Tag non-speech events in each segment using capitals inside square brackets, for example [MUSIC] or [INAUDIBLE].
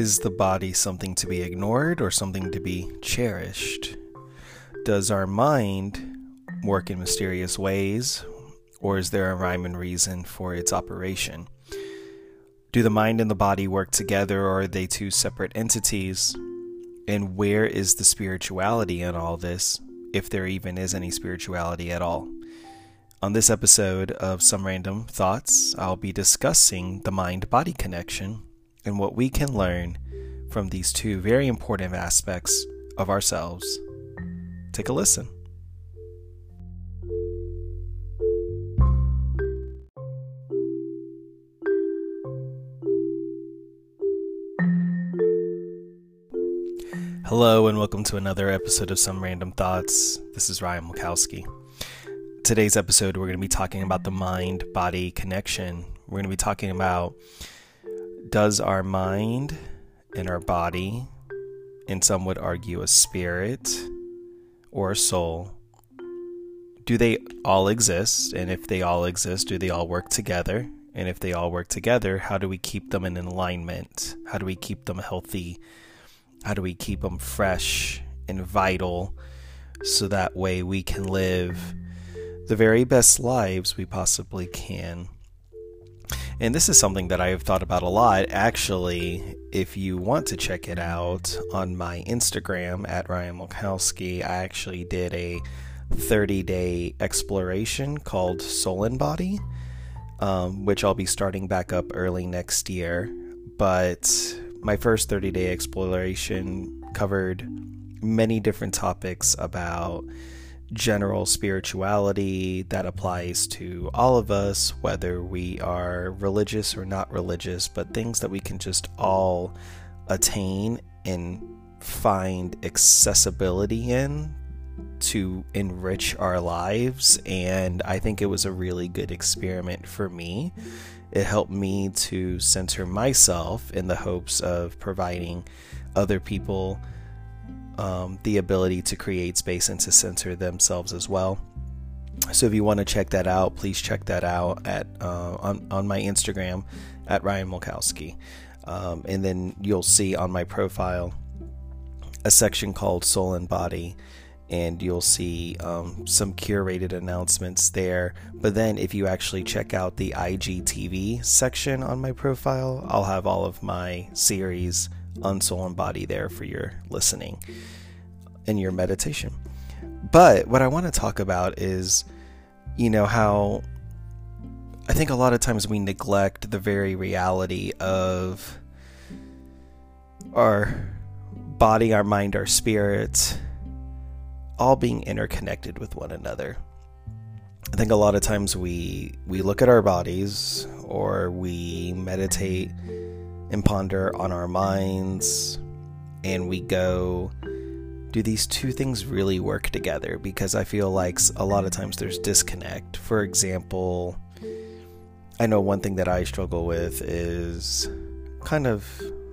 Is the body something to be ignored or something to be cherished? Does our mind work in mysterious ways, or is there a rhyme and reason for its operation? Do the mind and the body work together, or are they two separate entities? And where is the spirituality in all this, if there even is any spirituality at all? On this episode of Some Random Thoughts, I'll be discussing the mind body connection and what we can learn from these two very important aspects of ourselves. Take a listen. Hello, and welcome to another episode of Some Random Thoughts. This is Ryan Mulkowski. Today's episode, we're going to be talking about the mind body connection. We're going to be talking about does our mind and our body, and some would argue a spirit or a soul, do they all exist? And if they all exist, do they all work together? And if they all work together, how do we keep them in alignment? How do we keep them healthy? How do we keep them fresh and vital so that way we can live the very best lives we possibly can? And this is something that I have thought about a lot. Actually, if you want to check it out on my Instagram at Ryan Mulkowski, I actually did a 30 day exploration called Soul and Body, um, which I'll be starting back up early next year. But my first 30 day exploration covered many different topics about general spirituality that applies to all of us, whether we are religious or not religious, but things that we can just all attain and find accessibility in to enrich our lives. And I think it was a really good experiment for me it helped me to center myself in the hopes of providing other people um, the ability to create space and to center themselves as well. So if you want to check that out, please check that out at uh, on on my Instagram at Ryan Mulkowski, um, and then you'll see on my profile a section called Soul and Body, and you'll see um, some curated announcements there. But then, if you actually check out the IGTV section on my profile, I'll have all of my series on soul and body there for your listening and your meditation. But what I want to talk about is, you know, how I think a lot of times we neglect the very reality of our body, our mind, our spirit all being interconnected with one another. I think a lot of times we we look at our bodies or we meditate and ponder on our minds and we go do these two things really work together because I feel like a lot of times there's disconnect. For example, I know one thing that I struggle with is kind of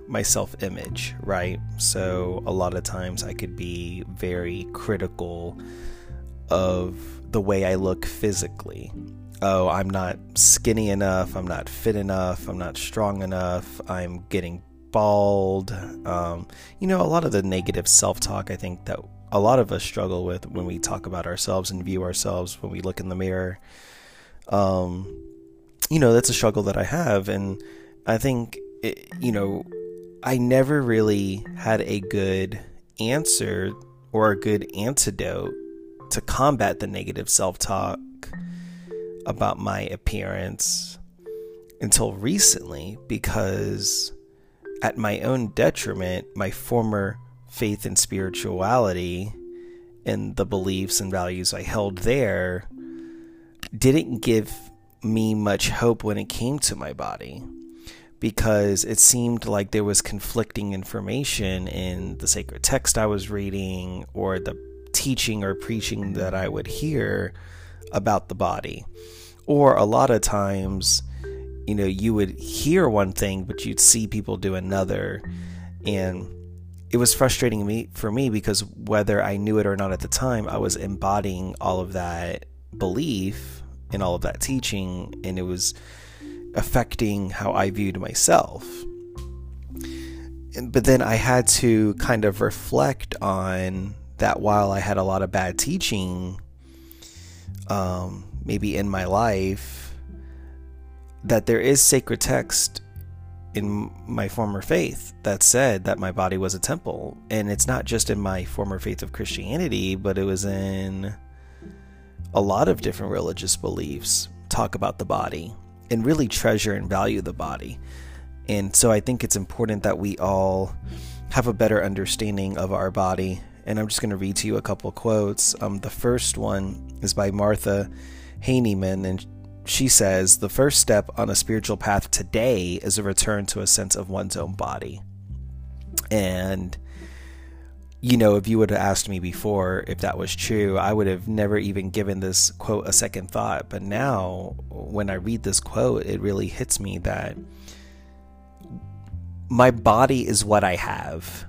my self image, right? So a lot of times I could be very critical of the way I look physically. Oh, I'm not skinny enough, I'm not fit enough, I'm not strong enough, I'm getting bald. Um, you know, a lot of the negative self talk I think that a lot of us struggle with when we talk about ourselves and view ourselves when we look in the mirror. Um, you know, that's a struggle that I have. And I think, it, you know, I never really had a good answer or a good antidote to combat the negative self talk about my appearance until recently because, at my own detriment, my former faith and spirituality and the beliefs and values I held there didn't give me much hope when it came to my body because it seemed like there was conflicting information in the sacred text I was reading or the teaching or preaching that I would hear about the body. Or a lot of times, you know, you would hear one thing, but you'd see people do another. And it was frustrating me for me because whether I knew it or not at the time, I was embodying all of that belief and all of that teaching, and it was affecting how I viewed myself. but then I had to kind of reflect on that while I had a lot of bad teaching, um, maybe in my life, that there is sacred text in my former faith that said that my body was a temple. And it's not just in my former faith of Christianity, but it was in a lot of different religious beliefs talk about the body and really treasure and value the body. And so I think it's important that we all have a better understanding of our body. And I'm just going to read to you a couple quotes. Um, the first one is by Martha Heyneman, and she says the first step on a spiritual path today is a return to a sense of one's own body. And you know, if you would have asked me before if that was true, I would have never even given this quote a second thought. But now, when I read this quote, it really hits me that my body is what I have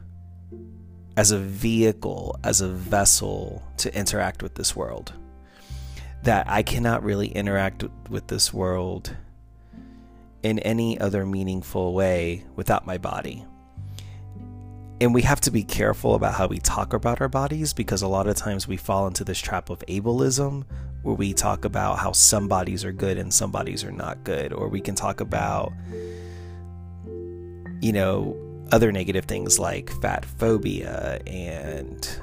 as a vehicle, as a vessel to interact with this world. That I cannot really interact with this world in any other meaningful way without my body. And we have to be careful about how we talk about our bodies because a lot of times we fall into this trap of ableism where we talk about how some bodies are good and some bodies are not good or we can talk about you know other negative things like fat phobia and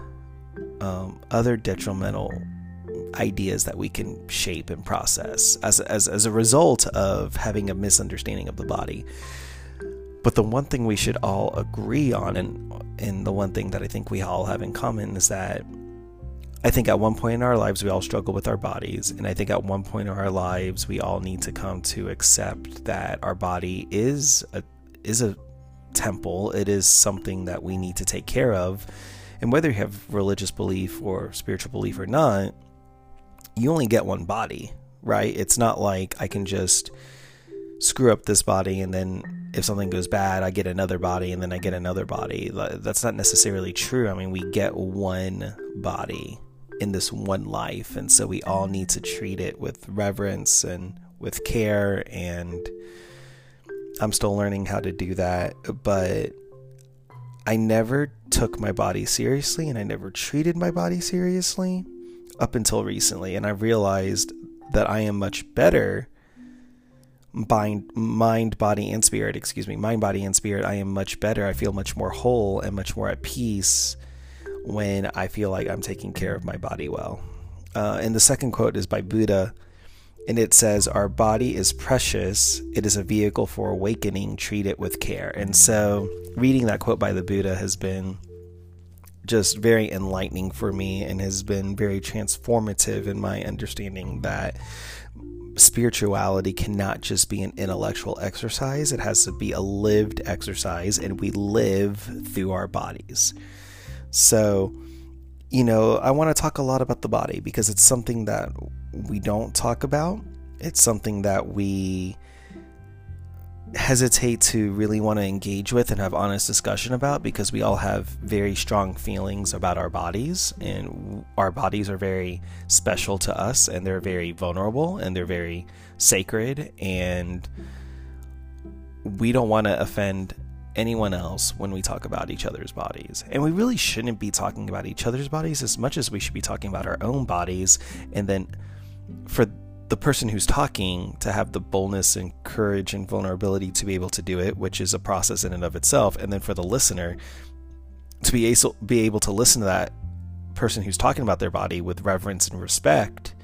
um, other detrimental ideas that we can shape and process as, as, as a result of having a misunderstanding of the body. But the one thing we should all agree on, and and the one thing that I think we all have in common is that I think at one point in our lives we all struggle with our bodies, and I think at one point in our lives we all need to come to accept that our body is a is a temple. It is something that we need to take care of, and whether you have religious belief or spiritual belief or not, you only get one body, right? It's not like I can just screw up this body and then if something goes bad, I get another body and then I get another body. That's not necessarily true. I mean, we get one body in this one life, and so we all need to treat it with reverence and with care. And I'm still learning how to do that, but I never took my body seriously and I never treated my body seriously up until recently. And I realized that I am much better mind, mind, body, and spirit, excuse me, mind, body, and spirit, I am much better. I feel much more whole and much more at peace when I feel like I'm taking care of my body well. Uh, and the second quote is by Buddha, and it says, Our body is precious. It is a vehicle for awakening. Treat it with care. And so, reading that quote by the Buddha has been just very enlightening for me and has been very transformative in my understanding that spirituality cannot just be an intellectual exercise, it has to be a lived exercise, and we live through our bodies. So, you know, I want to talk a lot about the body because it's something that we don't talk about. It's something that we hesitate to really want to engage with and have honest discussion about because we all have very strong feelings about our bodies and our bodies are very special to us and they're very vulnerable and they're very sacred and we don't want to offend anyone else when we talk about each other's bodies. And we really shouldn't be talking about each other's bodies as much as we should be talking about our own bodies and then for the person who's talking to have the boldness and courage and vulnerability to be able to do it, which is a process in and of itself, and then for the listener to be able, be able to listen to that person who's talking about their body with reverence and respect,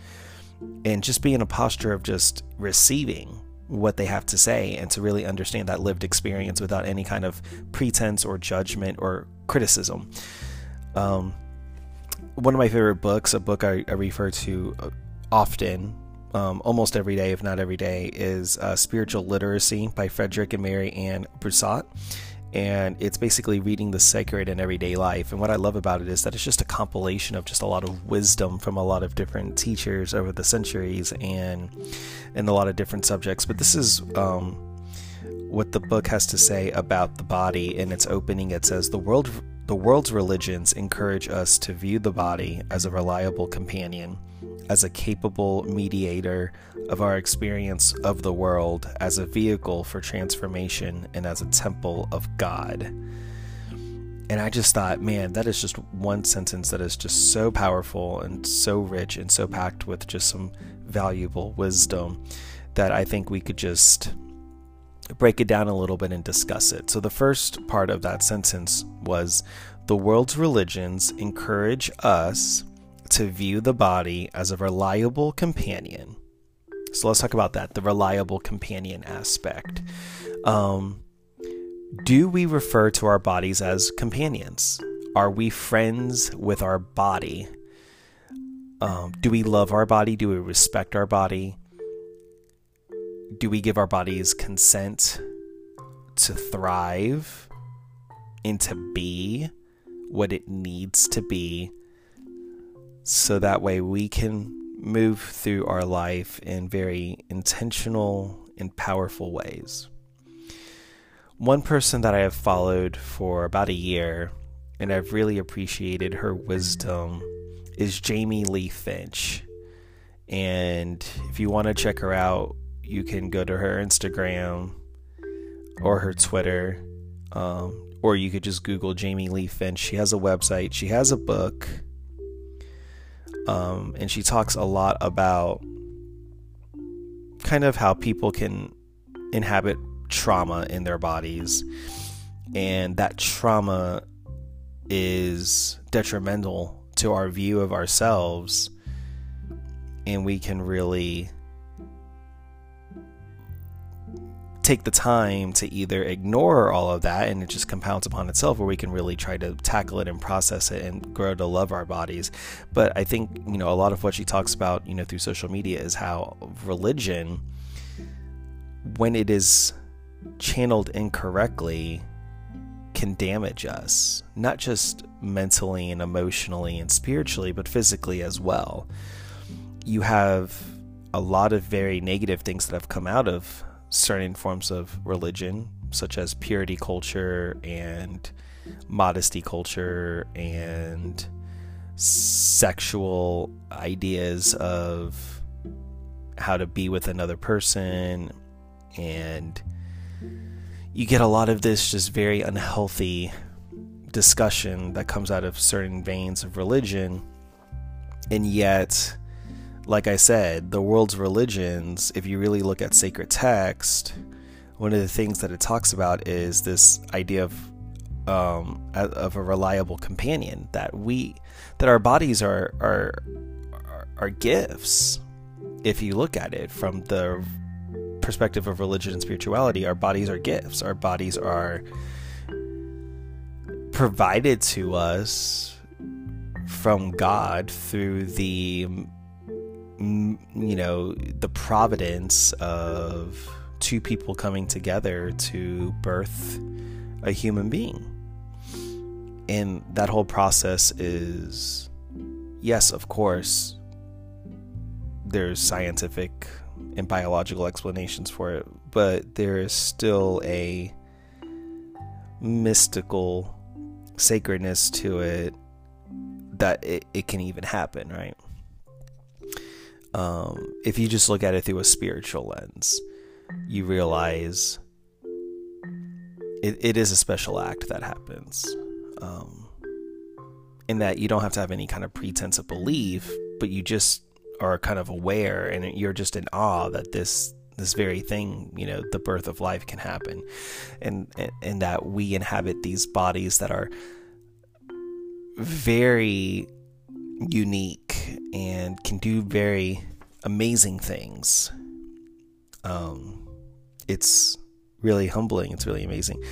and just be in a posture of just receiving what they have to say and to really understand that lived experience without any kind of pretense or judgment or criticism. Um, one of my favorite books, a book I, I refer to uh, often um, almost every day, if not every day, is uh, Spiritual Literacy by Frederick and Mary Ann Brussat. And it's basically reading the sacred in everyday life. And what I love about it is that it's just a compilation of just a lot of wisdom from a lot of different teachers over the centuries and and a lot of different subjects. But this is um, what the book has to say about the body. In its opening, it says the world the world's religions encourage us to view the body as a reliable companion as a capable mediator of our experience of the world, as a vehicle for transformation, and as a temple of God. And I just thought, man, that is just one sentence that is just so powerful and so rich and so packed with just some valuable wisdom that I think we could just break it down a little bit and discuss it. So, the first part of that sentence was the world's religions encourage us to view the body as a reliable companion. So, let's talk about that the reliable companion aspect. Um, do we refer to our bodies as companions? Are we friends with our body? Um, do we love our body? Do we respect our body? Do we give our bodies consent to thrive and to be what it needs to be so that way we can move through our life in very intentional and powerful ways? one person that I have followed for about a year and I've really appreciated her wisdom is Jamie Lee Finch. And if you want to check her out, you can go to her Instagram or her Twitter, um, or you could just Google Jamie Lee Finch. She has a website, she has a book, um, and she talks a lot about kind of how people can inhabit trauma in their bodies, and that trauma is detrimental to our view of ourselves, and we can really take the time to either ignore all of that and it just compounds upon itself or we can really try to tackle it and process it and grow to love our bodies but i think you know a lot of what she talks about you know through social media is how religion when it is channeled incorrectly can damage us, not just mentally and emotionally and spiritually, but physically as well. You have a lot of very negative things that have come out of certain forms of religion, such as purity culture and modesty culture and sexual ideas of how to be with another person and you get a lot of this just very unhealthy discussion that comes out of certain veins of religion. And yet, like I said, the world's religions, if you really look at sacred text, one of the things that it talks about is this idea of um, of a reliable companion that we that our bodies are are are gifts if you look at it from the perspective of religion and spirituality, our bodies are gifts. Our bodies are provided to us from God through the you know the providence of two people coming together to birth a human being. And that whole process is yes, of course, there's scientific and biological explanations for it, but there is still a mystical sacredness to it that it, it can even happen, right? Um, if you just look at it through a spiritual lens, you realize it, it is a special act that happens. Um, in that you don't have to have any kind of pretense of belief, but you just are kind of aware and you're just in awe that this this very thing you know the birth of life can happen and and that we inhabit these bodies that are very unique and can do very amazing things. Um it's really humbling. It's really amazing.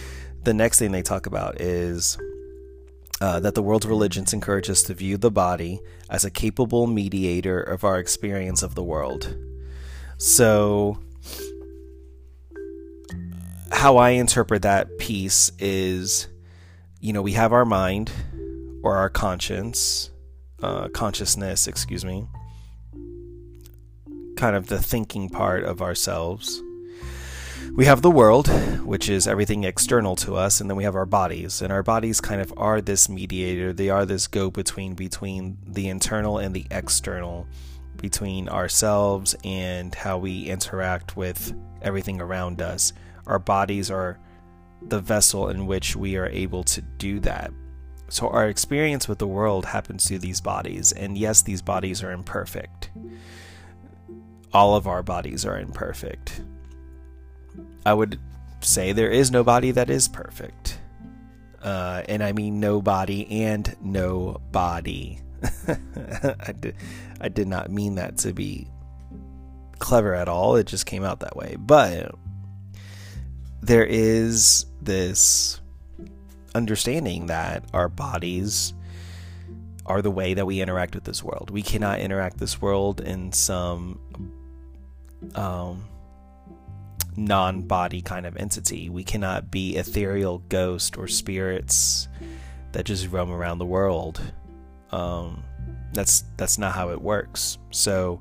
The next thing they talk about is uh, that the world's religions encourage us to view the body as a capable mediator of our experience of the world. So, how I interpret that piece is you know, we have our mind or our conscience, uh, consciousness, excuse me, kind of the thinking part of ourselves we have the world, which is everything external to us, and then we have our bodies. And our bodies kind of are this mediator, they are this go between between the internal and the external, between ourselves and how we interact with everything around us. Our bodies are the vessel in which we are able to do that. So, our experience with the world happens through these bodies. And yes, these bodies are imperfect. All of our bodies are imperfect. I would say there is no body that is perfect. Uh, and I mean no body and no body. [LAUGHS] I, did, I did not mean that to be clever at all. It just came out that way. But there is this understanding that our bodies are the way that we interact with this world. We cannot interact this world in some um, non-body kind of entity. We cannot be ethereal ghosts or spirits that just roam around the world. Um, that's that's not how it works. So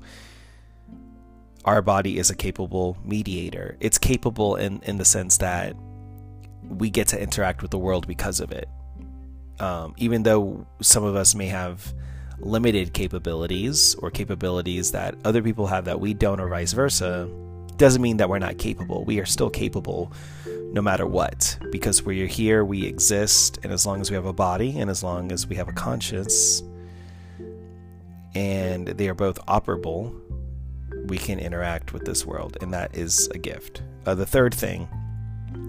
our body is a capable mediator. It's capable in in the sense that we get to interact with the world because of it. Um, even though some of us may have limited capabilities or capabilities that other people have that we don't, or vice versa, doesn't mean that we're not capable. We are still capable no matter what because we're here, we exist, and as long as we have a body and as long as we have a conscience and they are both operable, we can interact with this world, and that is a gift. Uh, the third thing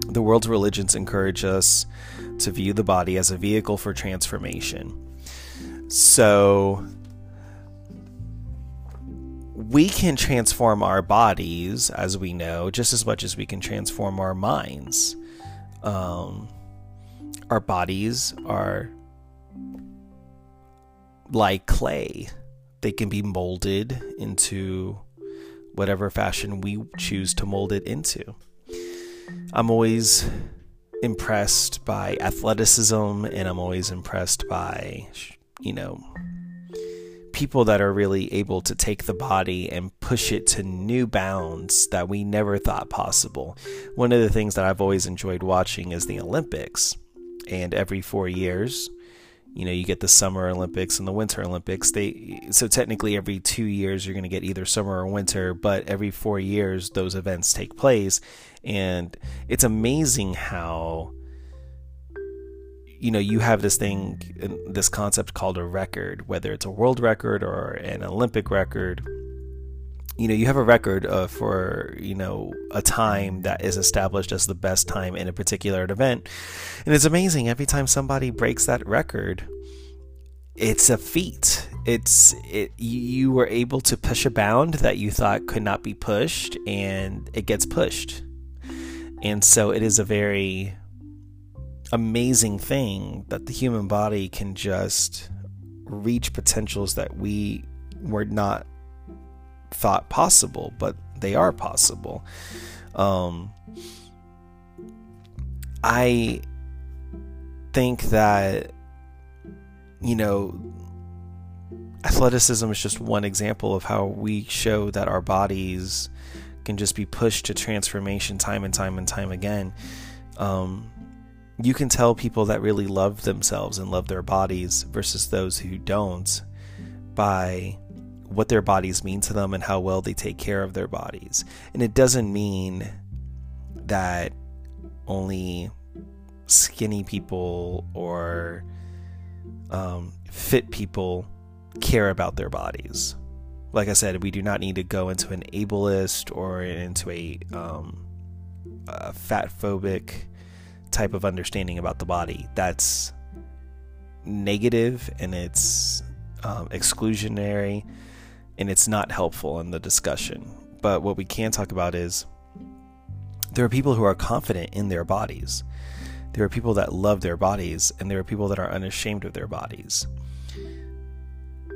the world's religions encourage us to view the body as a vehicle for transformation. So, we can transform our bodies, as we know, just as much as we can transform our minds. Um, our bodies are like clay, they can be molded into whatever fashion we choose to mold it into. I'm always impressed by athleticism and I'm always impressed by, you know, people that are really able to take the body and push it to new bounds that we never thought possible. One of the things that I've always enjoyed watching is the Olympics. And every four years, you know you get the summer olympics and the winter olympics they so technically every 2 years you're going to get either summer or winter but every 4 years those events take place and it's amazing how you know you have this thing this concept called a record whether it's a world record or an olympic record. You know you have a record uh, for you know a time that is established as the best time in a particular event. And it's amazing every time somebody breaks that record it's a feat. It's it you were able to push a bound that you thought could not be pushed and it gets pushed and so it is a very amazing thing that the human body can just reach potentials that we were not thought possible, but they are possible. Um, I think that, you know, athleticism is just one example of how we show that our bodies can just be pushed to transformation time and time and time again. Um, you can tell people that really love themselves and love their bodies versus those who don't by what their bodies mean to them and how well they take care of their bodies. And it doesn't mean that only skinny people or um, fit people care about their bodies. Like I said, we do not need to go into an ableist or into a, um, a fat phobic type of understanding about the body. That's negative and it's um, exclusionary and it's not helpful in the discussion. But what we can talk about is there are people who are confident in their bodies. There are people that love their bodies, and there are people that are unashamed of their bodies.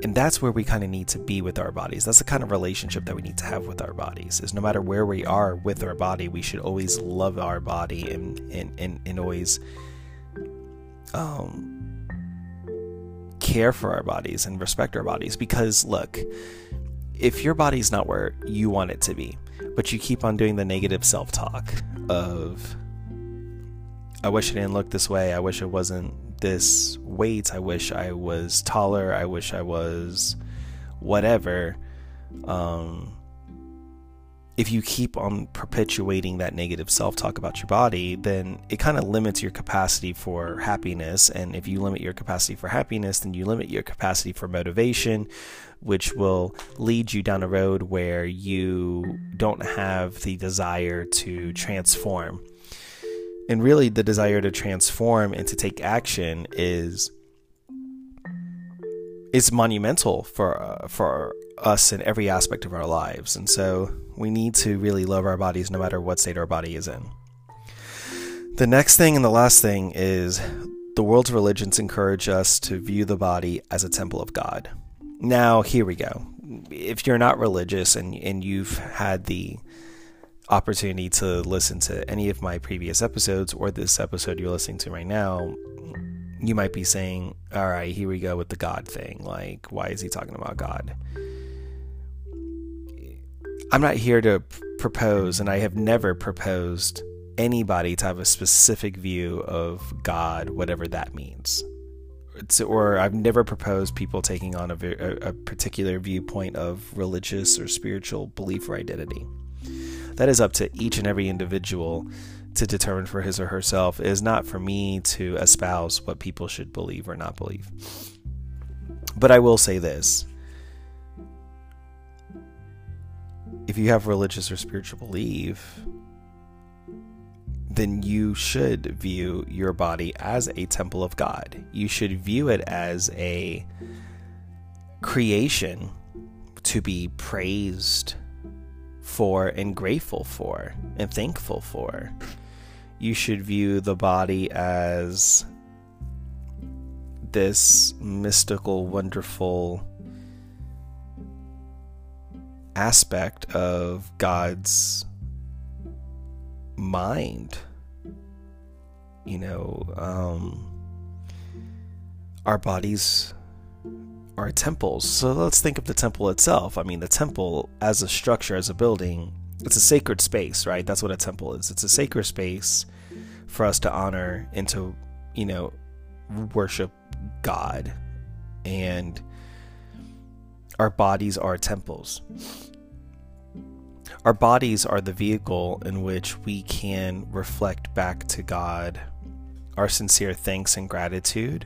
And that's where we kind of need to be with our bodies. That's the kind of relationship that we need to have with our bodies. Is no matter where we are with our body, we should always love our body and and, and, and always um care for our bodies and respect our bodies. Because look, if your body's not where you want it to be, but you keep on doing the negative self talk of, I wish it didn't look this way, I wish it wasn't this weight, I wish I was taller, I wish I was whatever, um, if you keep on perpetuating that negative self talk about your body, then it kind of limits your capacity for happiness. And if you limit your capacity for happiness, then you limit your capacity for motivation, which will lead you down a road where you don't have the desire to transform. And really, the desire to transform and to take action is is monumental for uh, for us in every aspect of our lives. And so we need to really love our bodies no matter what state our body is in. The next thing and the last thing is the world's religions encourage us to view the body as a temple of God. Now, here we go. If you're not religious and, and you've had the opportunity to listen to any of my previous episodes or this episode you're listening to right now, you might be saying, all right, here we go with the God thing. Like, why is he talking about God? I'm not here to propose, and I have never proposed anybody to have a specific view of God, whatever that means. It's, or I've never proposed people taking on a, a, a particular viewpoint of religious or spiritual belief or identity. That is up to each and every individual to determine for his or herself. It is not for me to espouse what people should believe or not believe. But I will say this if you have religious or spiritual belief, then you should view your body as a temple of God. You should view it as a creation to be praised for and grateful for and thankful for. You should view the body as this mystical, wonderful aspect of God's mind. You know, um, our bodies are temples. So let's think of the temple itself. I mean, the temple as a structure, as a building, it's a sacred space, right? That's what a temple is. It's a sacred space for us to honor and to, you know, worship God. And our bodies are temples. Our bodies are the vehicle in which we can reflect back to God our sincere thanks and gratitude.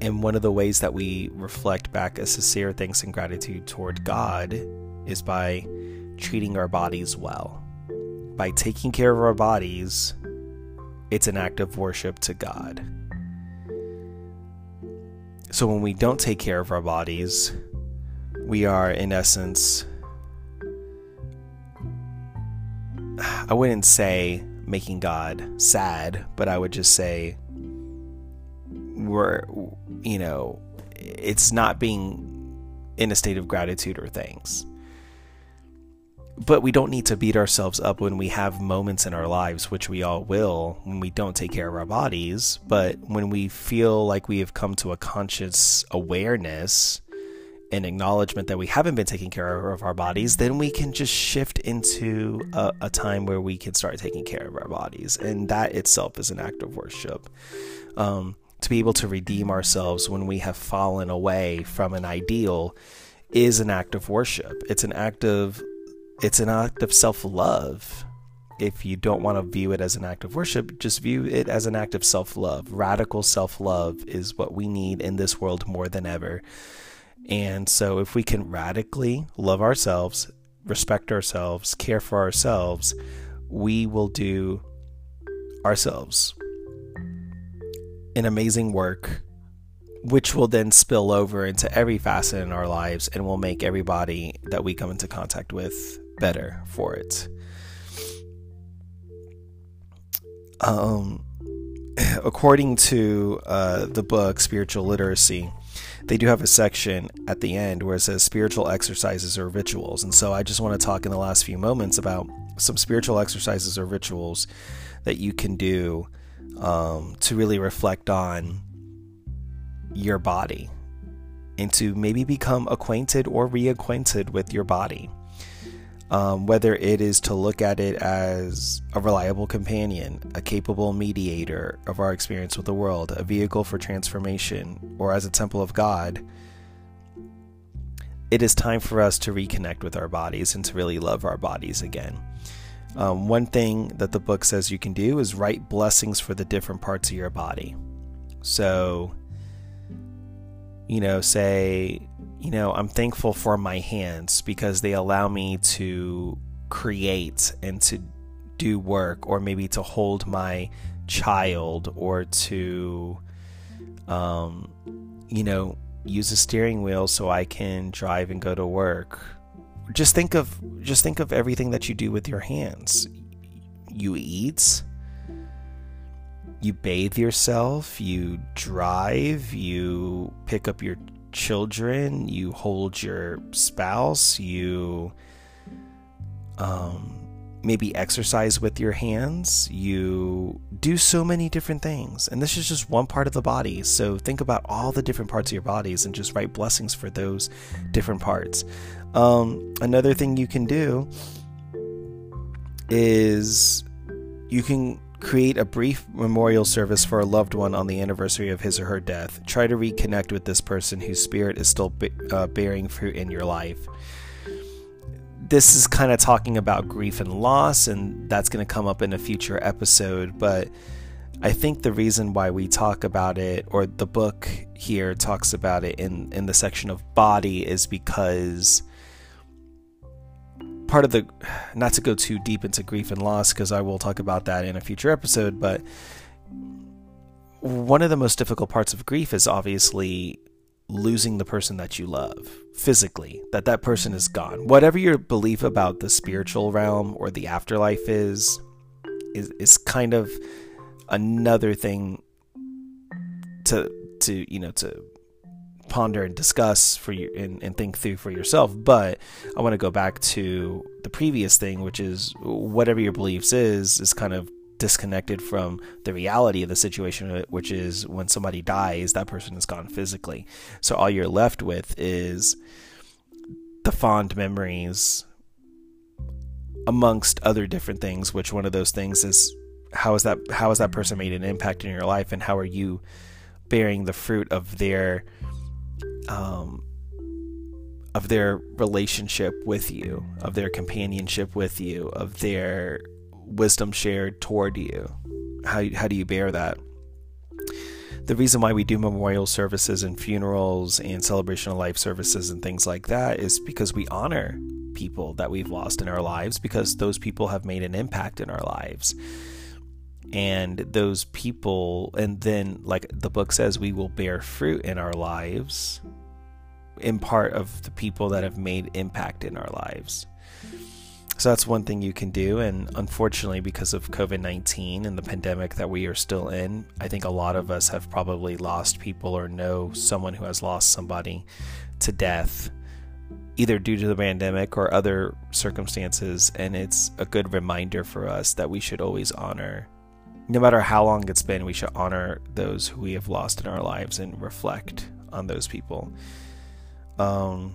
And one of the ways that we reflect back a sincere thanks and gratitude toward God is by treating our bodies well. By taking care of our bodies, it's an act of worship to God. So when we don't take care of our bodies, we are, in essence, I wouldn't say making God sad, but I would just say we're, you know, it's not being in a state of gratitude or thanks. But we don't need to beat ourselves up when we have moments in our lives, which we all will, when we don't take care of our bodies. But when we feel like we have come to a conscious awareness and acknowledgement that we haven't been taking care of our bodies, then we can just shift into a, a, time where we can start taking care of our bodies. And that itself is an act of worship. Um, to be able to redeem ourselves when we have fallen away from an ideal is an act of worship. It's an act of it's an act of self-love. If you don't want to view it as an act of worship, just view it as an act of self-love. Radical self-love is what we need in this world more than ever. And so, if we can radically love ourselves, respect ourselves, care for ourselves, we will do ourselves an amazing work, which will then spill over into every facet in our lives and will make everybody that we come into contact with better for it. Um, [CLEARS THROAT] according to uh, the book Spiritual Literacy, they do have a section at the end where it says spiritual exercises or rituals. And so I just want to talk in the last few moments about some spiritual exercises or rituals that you can do um, to really reflect on your body and to maybe become acquainted or reacquainted with your body um, whether it is to look at it as a reliable companion, a capable mediator of our experience with the world, a vehicle for transformation, or as a temple of God, it is time for us to reconnect with our bodies and to really love our bodies again. Um, one thing that the book says you can do is write blessings for the different parts of your body. So, you know, say, you know, I'm thankful for my hands because they allow me to create and to do work, or maybe to hold my child, or to, um, you know, use a steering wheel so I can drive and go to work. Just think of just think of everything that you do with your hands. You eat, you bathe yourself, you drive, you pick up your children, you hold your spouse, you um maybe exercise with your hands, you do so many different things. And this is just one part of the body. So think about all the different parts of your bodies and just write blessings for those different parts. Um, another thing you can do is you can create a brief memorial service for a loved one on the anniversary of his or her death. Try to reconnect with this person whose spirit is still uh, bearing fruit in your life this is kind of talking about grief and loss, and that's going to come up in a future episode. But I think the reason why we talk about it, or the book here talks about it in, in the section of body, is because part of the, not to go too deep into grief and loss, because I will talk about that in a future episode, but one of the most difficult parts of grief is obviously losing the person that you love physically that that person is gone. Whatever your belief about the spiritual realm or the afterlife is is, is kind of another thing to to you know to ponder and discuss for you and, and think through for yourself. But i want to go back to the previous thing which is whatever your beliefs is is kind of disconnected from the reality of the situation, which is when somebody dies, that person is gone physically. So all you're left with is the fond memories amongst other different things, which one of those things is how is that how has that person made an impact in your life and how are you bearing the fruit of their um of their relationship with you, of their companionship with you, of their wisdom shared toward you? How, how do you bear that? The reason why we do memorial services and funerals and celebration of life services and things like that is because we honor people that we've lost in our lives because those people have made an impact in our lives. And those people, and then, like the book says, we will bear fruit in our lives in part of the people that have made impact in our lives. So that's one thing you can do. And unfortunately, because of COVID 19 and the pandemic that we are still in, I think a lot of us have probably lost people or know someone who has lost somebody to death, either due to the pandemic or other circumstances. And it's a good reminder for us that we should always honor, no matter how long it's been, we should honor those who we have lost in our lives and reflect on those people. Um,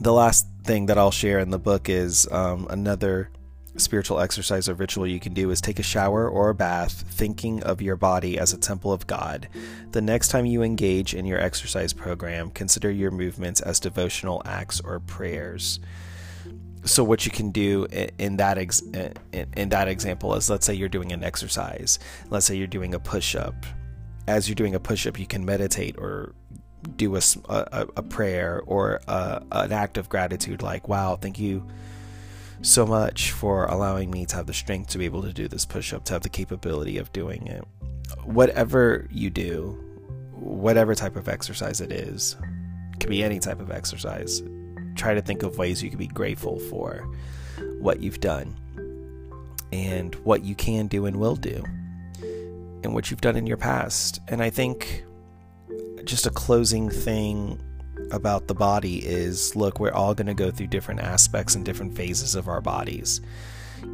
the last thing that I'll share in the book is um, another spiritual exercise or ritual you can do is take a shower or a bath thinking of your body as a temple of God. The next time you engage in your exercise program, consider your movements as devotional acts or prayers. So what you can do in that ex- in that example is let's say you're doing an exercise. Let's say you're doing a push-up. As you're doing a push-up, you can meditate or do a, a, a prayer or a, an act of gratitude like, wow, thank you so much for allowing me to have the strength to be able to do this push up, to have the capability of doing it. Whatever you do, whatever type of exercise it is, can be any type of exercise. Try to think of ways you can be grateful for what you've done and what you can do and will do and what you've done in your past. And I think just a closing thing about the body is look, we're all going to go through different aspects and different phases of our bodies,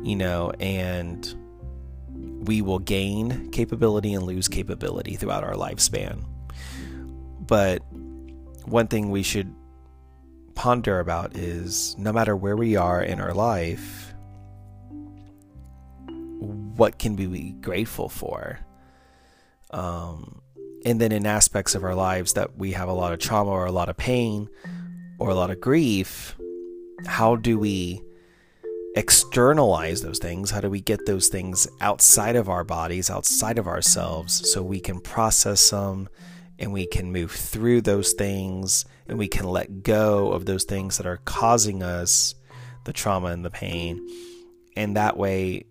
you know, and we will gain capability and lose capability throughout our lifespan. But one thing we should ponder about is no matter where we are in our life, what can we be grateful for? Um, and then in aspects of our lives that we have a lot of trauma or a lot of pain or a lot of grief, how do we externalize those things? How do we get those things outside of our bodies, outside of ourselves, so we can process them and we can move through those things and we can let go of those things that are causing us the trauma and the pain. And that way,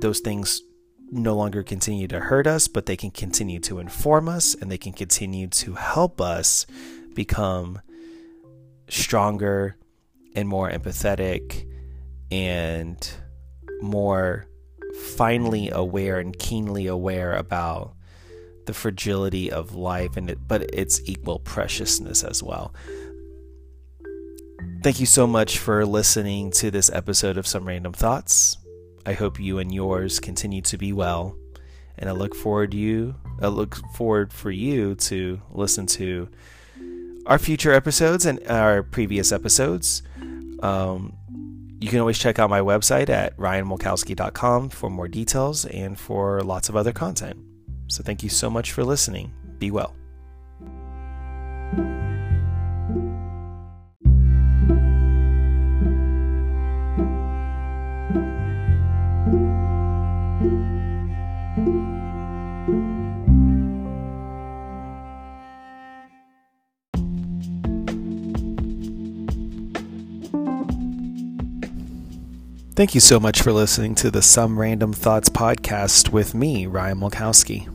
those things no longer continue to hurt us, but they can continue to inform us and they can continue to help us become stronger and more empathetic and more finely aware and keenly aware about the fragility of life and it, but its equal preciousness as well. Thank you so much for listening to this episode of Some Random Thoughts. I hope you and yours continue to be well, and I look forward you I look forward for you to listen to our future episodes and our previous episodes. Um, you can always check out my website at ryanmulkowsky.com for more details and for lots of other content. So thank you so much for listening. Be well. Thank you so much for listening to the Some Random Thoughts podcast with me, Ryan Mulkowsky.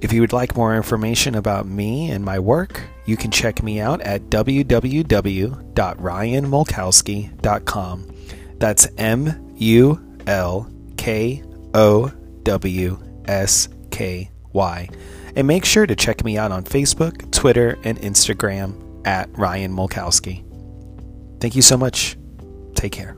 If you would like more information about me and my work, you can check me out at www.ryanmulkowsky.com. That's M U L K O W S K Y. And make sure to check me out on Facebook, Twitter, and Instagram at Ryan Mulkowsky. Thank you so much. Take care.